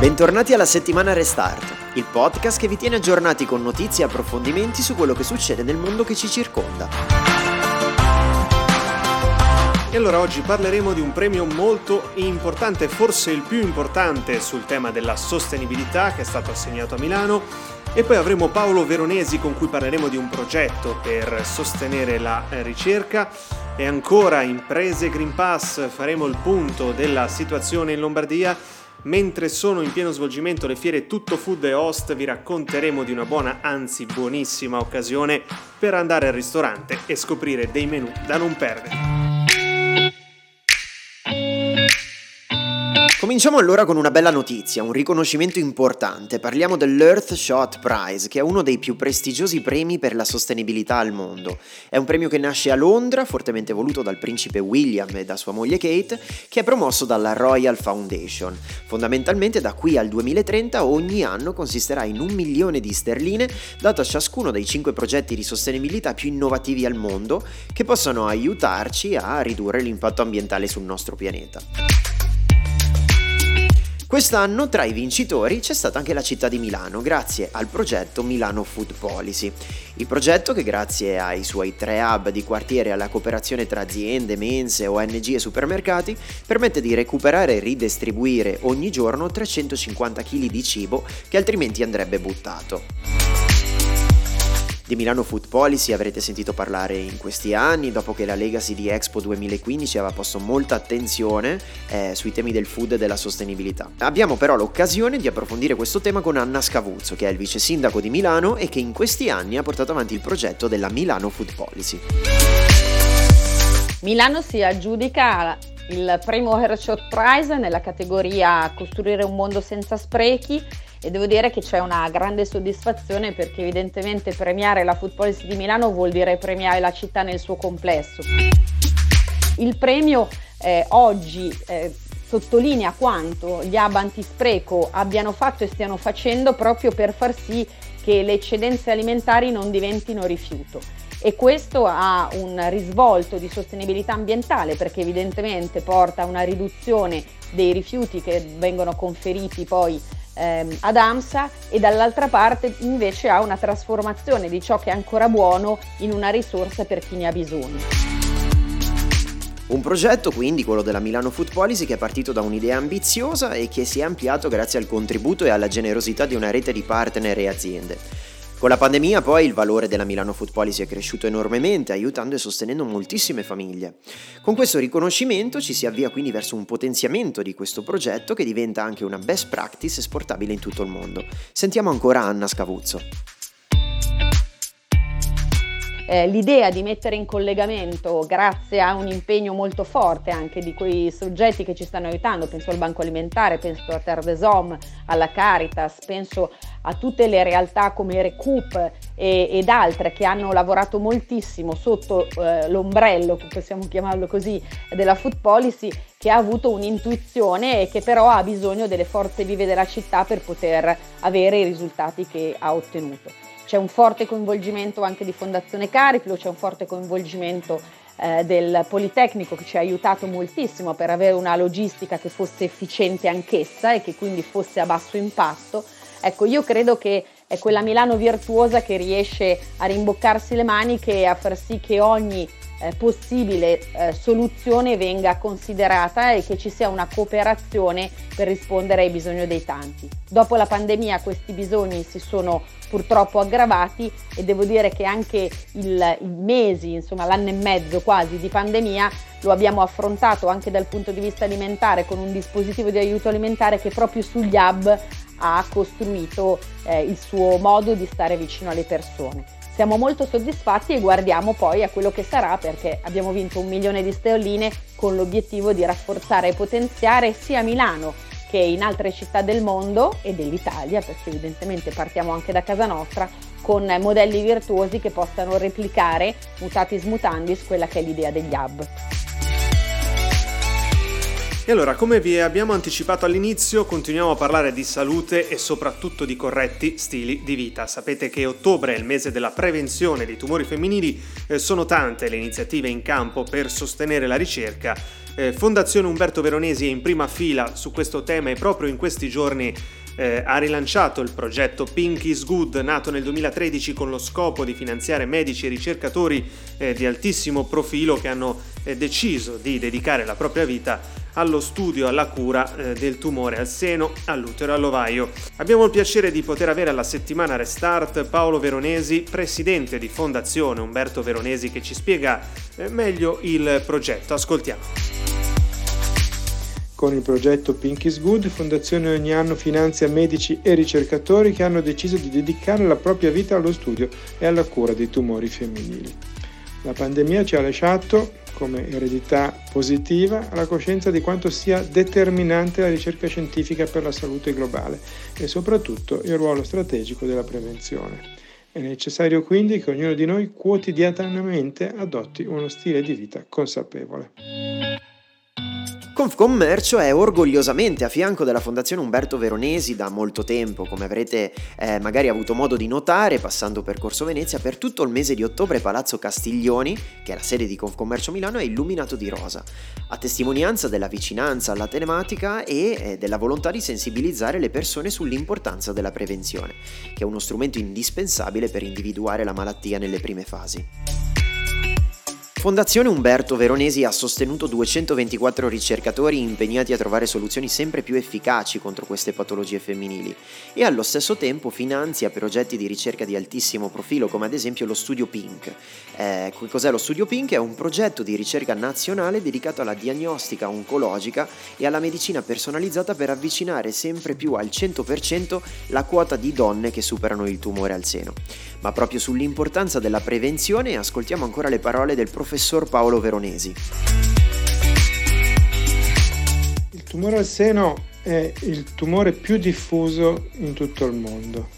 Bentornati alla settimana Restart, il podcast che vi tiene aggiornati con notizie e approfondimenti su quello che succede nel mondo che ci circonda. E allora oggi parleremo di un premio molto importante, forse il più importante sul tema della sostenibilità che è stato assegnato a Milano e poi avremo Paolo Veronesi con cui parleremo di un progetto per sostenere la ricerca e ancora imprese Green Pass faremo il punto della situazione in Lombardia Mentre sono in pieno svolgimento le fiere Tutto Food e Host, vi racconteremo di una buona, anzi buonissima occasione per andare al ristorante e scoprire dei menù da non perdere. Cominciamo allora con una bella notizia, un riconoscimento importante. Parliamo dell'Earth Shot Prize, che è uno dei più prestigiosi premi per la sostenibilità al mondo. È un premio che nasce a Londra, fortemente voluto dal principe William e da sua moglie Kate, che è promosso dalla Royal Foundation. Fondamentalmente da qui al 2030 ogni anno consisterà in un milione di sterline dato a ciascuno dei cinque progetti di sostenibilità più innovativi al mondo che possono aiutarci a ridurre l'impatto ambientale sul nostro pianeta. Quest'anno tra i vincitori c'è stata anche la città di Milano, grazie al progetto Milano Food Policy. Il progetto che grazie ai suoi tre hub di quartiere e alla cooperazione tra aziende, mense, ONG e supermercati permette di recuperare e ridistribuire ogni giorno 350 kg di cibo che altrimenti andrebbe buttato. Di Milano Food Policy avrete sentito parlare in questi anni, dopo che la Legacy di Expo 2015 aveva posto molta attenzione eh, sui temi del food e della sostenibilità. Abbiamo però l'occasione di approfondire questo tema con Anna Scavuzzo, che è il vice sindaco di Milano e che in questi anni ha portato avanti il progetto della Milano Food Policy. Milano si aggiudica il primo Airshot Prize nella categoria Costruire un mondo senza sprechi e devo dire che c'è una grande soddisfazione perché evidentemente premiare la Food Policy di Milano vuol dire premiare la città nel suo complesso. Il premio eh, oggi eh, sottolinea quanto gli hub antispreco abbiano fatto e stiano facendo proprio per far sì che le eccedenze alimentari non diventino rifiuto e questo ha un risvolto di sostenibilità ambientale perché evidentemente porta a una riduzione dei rifiuti che vengono conferiti poi ehm, ad AMSA e dall'altra parte invece ha una trasformazione di ciò che è ancora buono in una risorsa per chi ne ha bisogno. Un progetto quindi, quello della Milano Food Policy, che è partito da un'idea ambiziosa e che si è ampliato grazie al contributo e alla generosità di una rete di partner e aziende. Con la pandemia poi il valore della Milano Food Policy è cresciuto enormemente, aiutando e sostenendo moltissime famiglie. Con questo riconoscimento ci si avvia quindi verso un potenziamento di questo progetto che diventa anche una best practice esportabile in tutto il mondo. Sentiamo ancora Anna Scavuzzo eh, l'idea di mettere in collegamento, grazie a un impegno molto forte anche di quei soggetti che ci stanno aiutando, penso al Banco Alimentare, penso a Terre des Hommes, alla Caritas, penso a tutte le realtà come Recoup e, ed altre che hanno lavorato moltissimo sotto eh, l'ombrello, possiamo chiamarlo così, della food policy, che ha avuto un'intuizione e che però ha bisogno delle forze vive della città per poter avere i risultati che ha ottenuto c'è un forte coinvolgimento anche di Fondazione Cariplo, c'è un forte coinvolgimento eh, del Politecnico che ci ha aiutato moltissimo per avere una logistica che fosse efficiente anch'essa e che quindi fosse a basso impatto. Ecco, io credo che è quella Milano virtuosa che riesce a rimboccarsi le maniche e a far sì che ogni eh, possibile eh, soluzione venga considerata e che ci sia una cooperazione per rispondere ai bisogni dei tanti. Dopo la pandemia questi bisogni si sono purtroppo aggravati e devo dire che anche i mesi, insomma l'anno e mezzo quasi di pandemia lo abbiamo affrontato anche dal punto di vista alimentare con un dispositivo di aiuto alimentare che proprio sugli hub ha costruito eh, il suo modo di stare vicino alle persone. Siamo molto soddisfatti e guardiamo poi a quello che sarà perché abbiamo vinto un milione di sterline con l'obiettivo di rafforzare e potenziare sia Milano che in altre città del mondo e dell'Italia, perché evidentemente partiamo anche da casa nostra, con modelli virtuosi che possano replicare mutatis mutandis quella che è l'idea degli hub. E allora, come vi abbiamo anticipato all'inizio, continuiamo a parlare di salute e soprattutto di corretti stili di vita. Sapete che ottobre è il mese della prevenzione dei tumori femminili, eh, sono tante le iniziative in campo per sostenere la ricerca Eh, Fondazione Umberto Veronesi è in prima fila su questo tema e proprio in questi giorni eh, ha rilanciato il progetto Pink is Good, nato nel 2013 con lo scopo di finanziare medici e ricercatori eh, di altissimo profilo che hanno eh, deciso di dedicare la propria vita allo studio, alla cura eh, del tumore al seno, all'utero e all'ovaio. Abbiamo il piacere di poter avere alla settimana Restart Paolo Veronesi, presidente di Fondazione Umberto Veronesi, che ci spiega eh, meglio il progetto. Ascoltiamo. Con il progetto Pink is Good, Fondazione ogni anno finanzia medici e ricercatori che hanno deciso di dedicare la propria vita allo studio e alla cura dei tumori femminili. La pandemia ci ha lasciato, come eredità positiva, la coscienza di quanto sia determinante la ricerca scientifica per la salute globale e soprattutto il ruolo strategico della prevenzione. È necessario quindi che ognuno di noi quotidianamente adotti uno stile di vita consapevole. Confcommercio è orgogliosamente a fianco della Fondazione Umberto Veronesi da molto tempo, come avrete eh, magari avuto modo di notare passando per Corso Venezia, per tutto il mese di ottobre Palazzo Castiglioni, che è la sede di Confcommercio Milano, è illuminato di rosa, a testimonianza della vicinanza alla telematica e eh, della volontà di sensibilizzare le persone sull'importanza della prevenzione, che è uno strumento indispensabile per individuare la malattia nelle prime fasi. Fondazione Umberto Veronesi ha sostenuto 224 ricercatori impegnati a trovare soluzioni sempre più efficaci contro queste patologie femminili e allo stesso tempo finanzia progetti di ricerca di altissimo profilo come ad esempio lo Studio Pink. Eh, cos'è lo Studio Pink? È un progetto di ricerca nazionale dedicato alla diagnostica oncologica e alla medicina personalizzata per avvicinare sempre più al 100% la quota di donne che superano il tumore al seno. Ma proprio sull'importanza della prevenzione ascoltiamo ancora le parole del professore professor Paolo Veronesi. Il tumore al seno è il tumore più diffuso in tutto il mondo.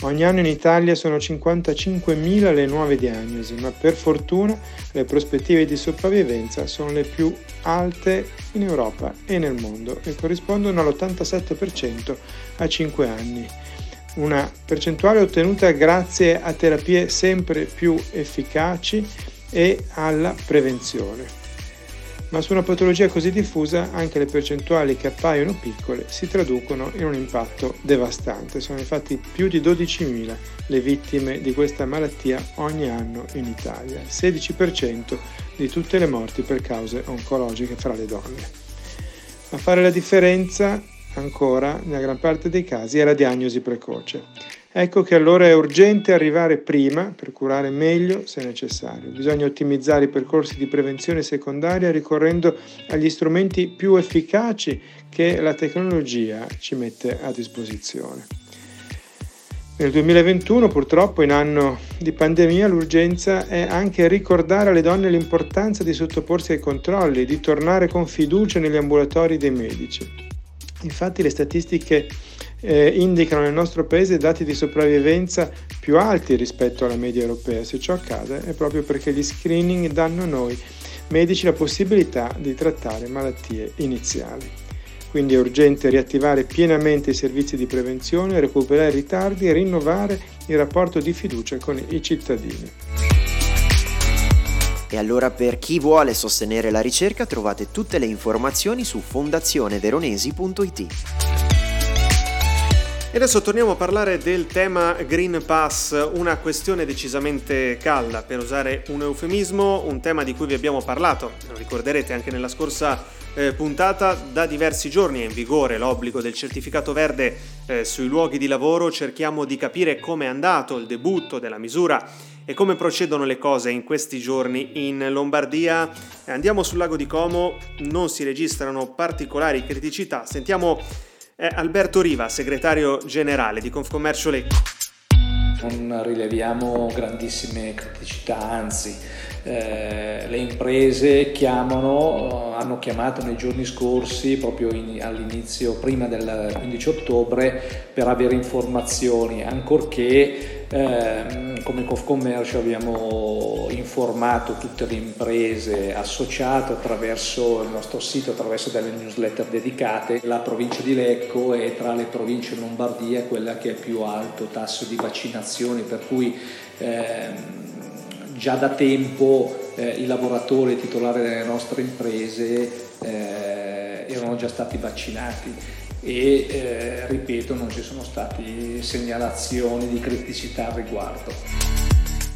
Ogni anno in Italia sono 55.000 le nuove diagnosi, ma per fortuna le prospettive di sopravvivenza sono le più alte in Europa e nel mondo e corrispondono all'87% a 5 anni. Una percentuale ottenuta grazie a terapie sempre più efficaci e alla prevenzione. Ma su una patologia così diffusa anche le percentuali che appaiono piccole si traducono in un impatto devastante. Sono infatti più di 12.000 le vittime di questa malattia ogni anno in Italia, 16% di tutte le morti per cause oncologiche fra le donne. A fare la differenza ancora, nella gran parte dei casi, è la diagnosi precoce. Ecco che allora è urgente arrivare prima per curare meglio se necessario. Bisogna ottimizzare i percorsi di prevenzione secondaria ricorrendo agli strumenti più efficaci che la tecnologia ci mette a disposizione. Nel 2021, purtroppo, in anno di pandemia, l'urgenza è anche ricordare alle donne l'importanza di sottoporsi ai controlli, di tornare con fiducia negli ambulatori dei medici. Infatti le statistiche eh, indicano nel nostro paese dati di sopravvivenza più alti rispetto alla media europea. Se ciò accade è proprio perché gli screening danno a noi medici la possibilità di trattare malattie iniziali. Quindi è urgente riattivare pienamente i servizi di prevenzione, recuperare i ritardi e rinnovare il rapporto di fiducia con i cittadini. E allora per chi vuole sostenere la ricerca trovate tutte le informazioni su fondazioneveronesi.it. E adesso torniamo a parlare del tema Green Pass, una questione decisamente calda, per usare un eufemismo, un tema di cui vi abbiamo parlato, lo ricorderete anche nella scorsa eh, puntata, da diversi giorni è in vigore l'obbligo del certificato verde eh, sui luoghi di lavoro, cerchiamo di capire come è andato il debutto della misura e come procedono le cose in questi giorni in Lombardia. Andiamo sul lago di Como, non si registrano particolari criticità, sentiamo è Alberto Riva, segretario generale di Confcommercio Lecco. Non rileviamo grandissime criticità, anzi eh, le imprese chiamano, hanno chiamato nei giorni scorsi, proprio in, all'inizio, prima del 15 ottobre, per avere informazioni, ancorché eh, come Confcommercio abbiamo informato tutte le imprese associate attraverso il nostro sito, attraverso delle newsletter dedicate. La provincia di Lecco è tra le province in Lombardia quella che ha più alto tasso di vaccinazioni, per cui eh, già da tempo eh, i lavoratori titolari delle nostre imprese eh, erano già stati vaccinati e eh, ripeto non ci sono state segnalazioni di criticità al riguardo.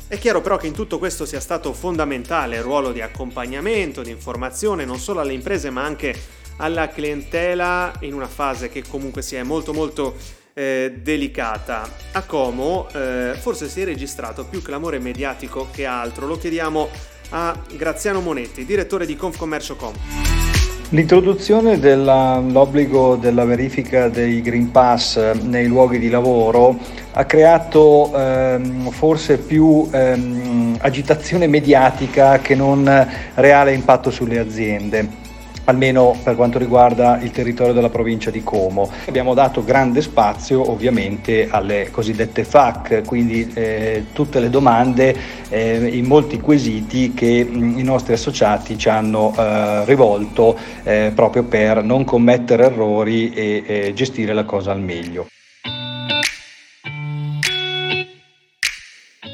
È chiaro però che in tutto questo sia stato fondamentale il ruolo di accompagnamento, di informazione non solo alle imprese ma anche alla clientela in una fase che comunque sia molto molto eh, delicata. A Como eh, forse si è registrato più clamore mediatico che altro, lo chiediamo a Graziano Monetti, direttore di Confcommercio.com. L'introduzione dell'obbligo della verifica dei Green Pass nei luoghi di lavoro ha creato ehm, forse più ehm, agitazione mediatica che non reale impatto sulle aziende almeno per quanto riguarda il territorio della provincia di Como. Abbiamo dato grande spazio ovviamente alle cosiddette FAC, quindi eh, tutte le domande eh, in molti quesiti che mh, i nostri associati ci hanno eh, rivolto eh, proprio per non commettere errori e gestire la cosa al meglio.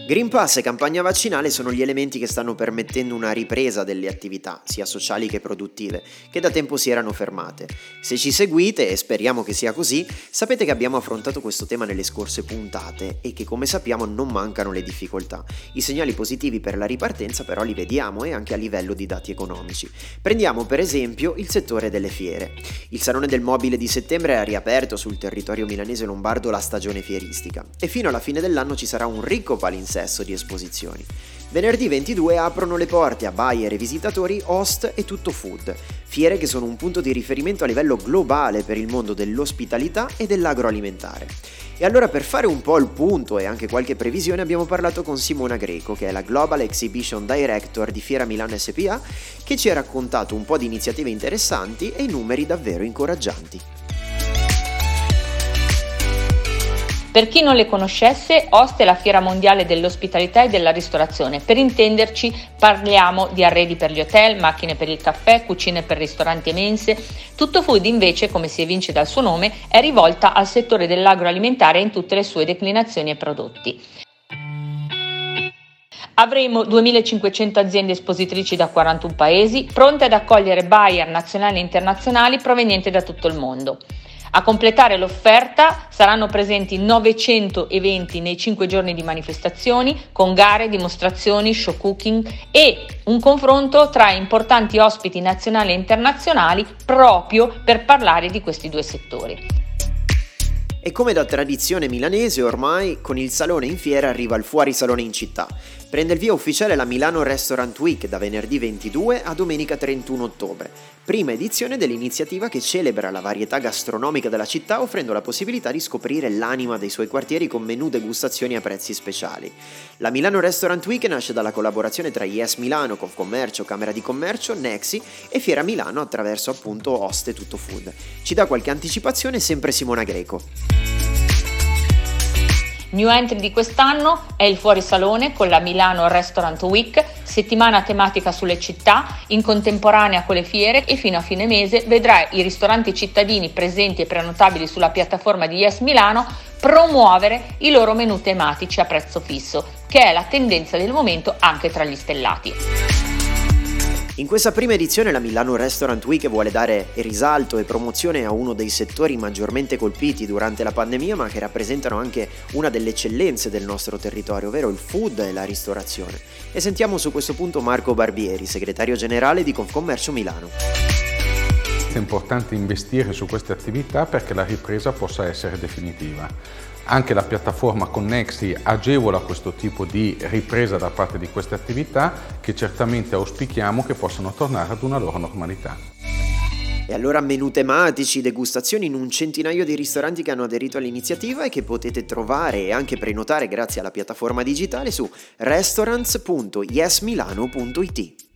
Green Pass e campagna vaccinale sono gli elementi che stanno permettendo una ripresa delle attività, sia sociali che produttive, che da tempo si erano fermate. Se ci seguite, e speriamo che sia così, sapete che abbiamo affrontato questo tema nelle scorse puntate e che come sappiamo non mancano le difficoltà. I segnali positivi per la ripartenza però li vediamo e anche a livello di dati economici. Prendiamo per esempio il settore delle fiere. Il Salone del Mobile di settembre ha riaperto sul territorio milanese lombardo la stagione fieristica e fino alla fine dell'anno ci sarà un ricco palinsesto complesso di esposizioni. Venerdì 22 aprono le porte a buyer e visitatori Host e Tutto Food, fiere che sono un punto di riferimento a livello globale per il mondo dell'ospitalità e dell'agroalimentare. E allora per fare un po' il punto e anche qualche previsione abbiamo parlato con Simona Greco, che è la Global Exhibition Director di Fiera Milano SPA, che ci ha raccontato un po' di iniziative interessanti e numeri davvero incoraggianti. Per chi non le conoscesse, Host è la fiera mondiale dell'ospitalità e della ristorazione. Per intenderci, parliamo di arredi per gli hotel, macchine per il caffè, cucine per ristoranti e mense. Tutto Food invece, come si evince dal suo nome, è rivolta al settore dell'agroalimentare in tutte le sue declinazioni e prodotti. Avremo 2.500 aziende espositrici da 41 paesi, pronte ad accogliere buyer nazionali e internazionali provenienti da tutto il mondo. A completare l'offerta saranno presenti 900 eventi nei 5 giorni di manifestazioni, con gare, dimostrazioni, show cooking e un confronto tra importanti ospiti nazionali e internazionali proprio per parlare di questi due settori. E come da tradizione milanese ormai, con il salone in fiera arriva il fuorisalone in città. Prende il via ufficiale la Milano Restaurant Week da venerdì 22 a domenica 31 ottobre, prima edizione dell'iniziativa che celebra la varietà gastronomica della città offrendo la possibilità di scoprire l'anima dei suoi quartieri con menù degustazioni a prezzi speciali. La Milano Restaurant Week nasce dalla collaborazione tra Yes Milano, Confcommercio, Camera di Commercio, Nexi e Fiera Milano attraverso appunto Oste Tutto Food. Ci dà qualche anticipazione sempre Simona Greco. New entry di quest'anno è il fuorisalone con la Milano Restaurant Week, settimana tematica sulle città, in contemporanea con le fiere e fino a fine mese vedrà i ristoranti cittadini presenti e prenotabili sulla piattaforma di Yes Milano promuovere i loro menù tematici a prezzo fisso, che è la tendenza del momento anche tra gli stellati. In questa prima edizione la Milano Restaurant Week vuole dare risalto e promozione a uno dei settori maggiormente colpiti durante la pandemia, ma che rappresentano anche una delle eccellenze del nostro territorio, ovvero il food e la ristorazione. E sentiamo su questo punto Marco Barbieri, segretario generale di Confcommercio Milano. È importante investire su queste attività perché la ripresa possa essere definitiva. Anche la piattaforma Connexi agevola questo tipo di ripresa da parte di queste attività che certamente auspichiamo che possano tornare ad una loro normalità. E allora menù tematici, degustazioni in un centinaio di ristoranti che hanno aderito all'iniziativa e che potete trovare e anche prenotare grazie alla piattaforma digitale su restaurants.yesmilano.it.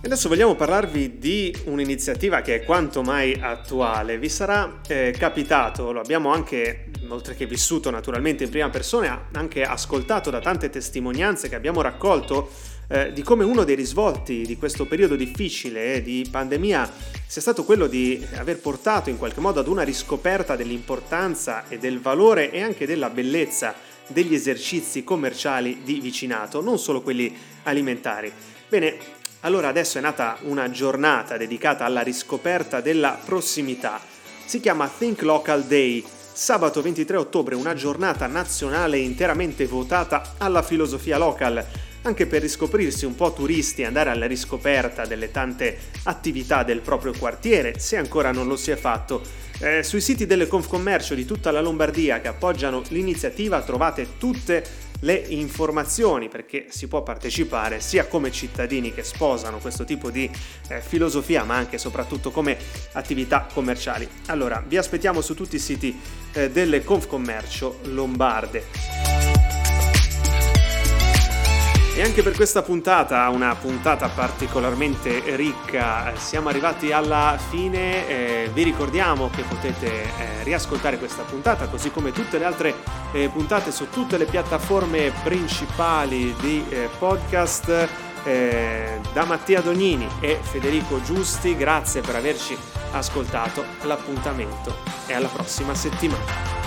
Adesso vogliamo parlarvi di un'iniziativa che è quanto mai attuale. Vi sarà eh, capitato, lo abbiamo anche, oltre che vissuto naturalmente in prima persona, anche ascoltato da tante testimonianze che abbiamo raccolto eh, di come uno dei risvolti di questo periodo difficile eh, di pandemia sia stato quello di aver portato in qualche modo ad una riscoperta dell'importanza e del valore e anche della bellezza degli esercizi commerciali di vicinato, non solo quelli alimentari. Bene, Allora adesso è nata una giornata dedicata alla riscoperta della prossimità. Si chiama Think Local Day. Sabato 23 ottobre una giornata nazionale interamente votata alla filosofia local, anche per riscoprirsi un po' turisti e andare alla riscoperta delle tante attività del proprio quartiere, se ancora non lo si è fatto. Eh, sui siti delle Confcommercio di tutta la Lombardia che appoggiano l'iniziativa trovate tutte le informazioni perché si può partecipare sia come cittadini che sposano questo tipo di eh, filosofia ma anche e soprattutto come attività commerciali. Allora vi aspettiamo su tutti i siti eh, delle Confcommercio Lombarde. E anche per questa puntata, una puntata particolarmente ricca, siamo arrivati alla fine. Eh, vi ricordiamo che potete eh, riascoltare questa puntata, così come tutte le altre eh, puntate su tutte le piattaforme principali di eh, podcast. Eh, da Mattia Dognini e Federico Giusti, grazie per averci ascoltato. L'appuntamento è alla prossima settimana.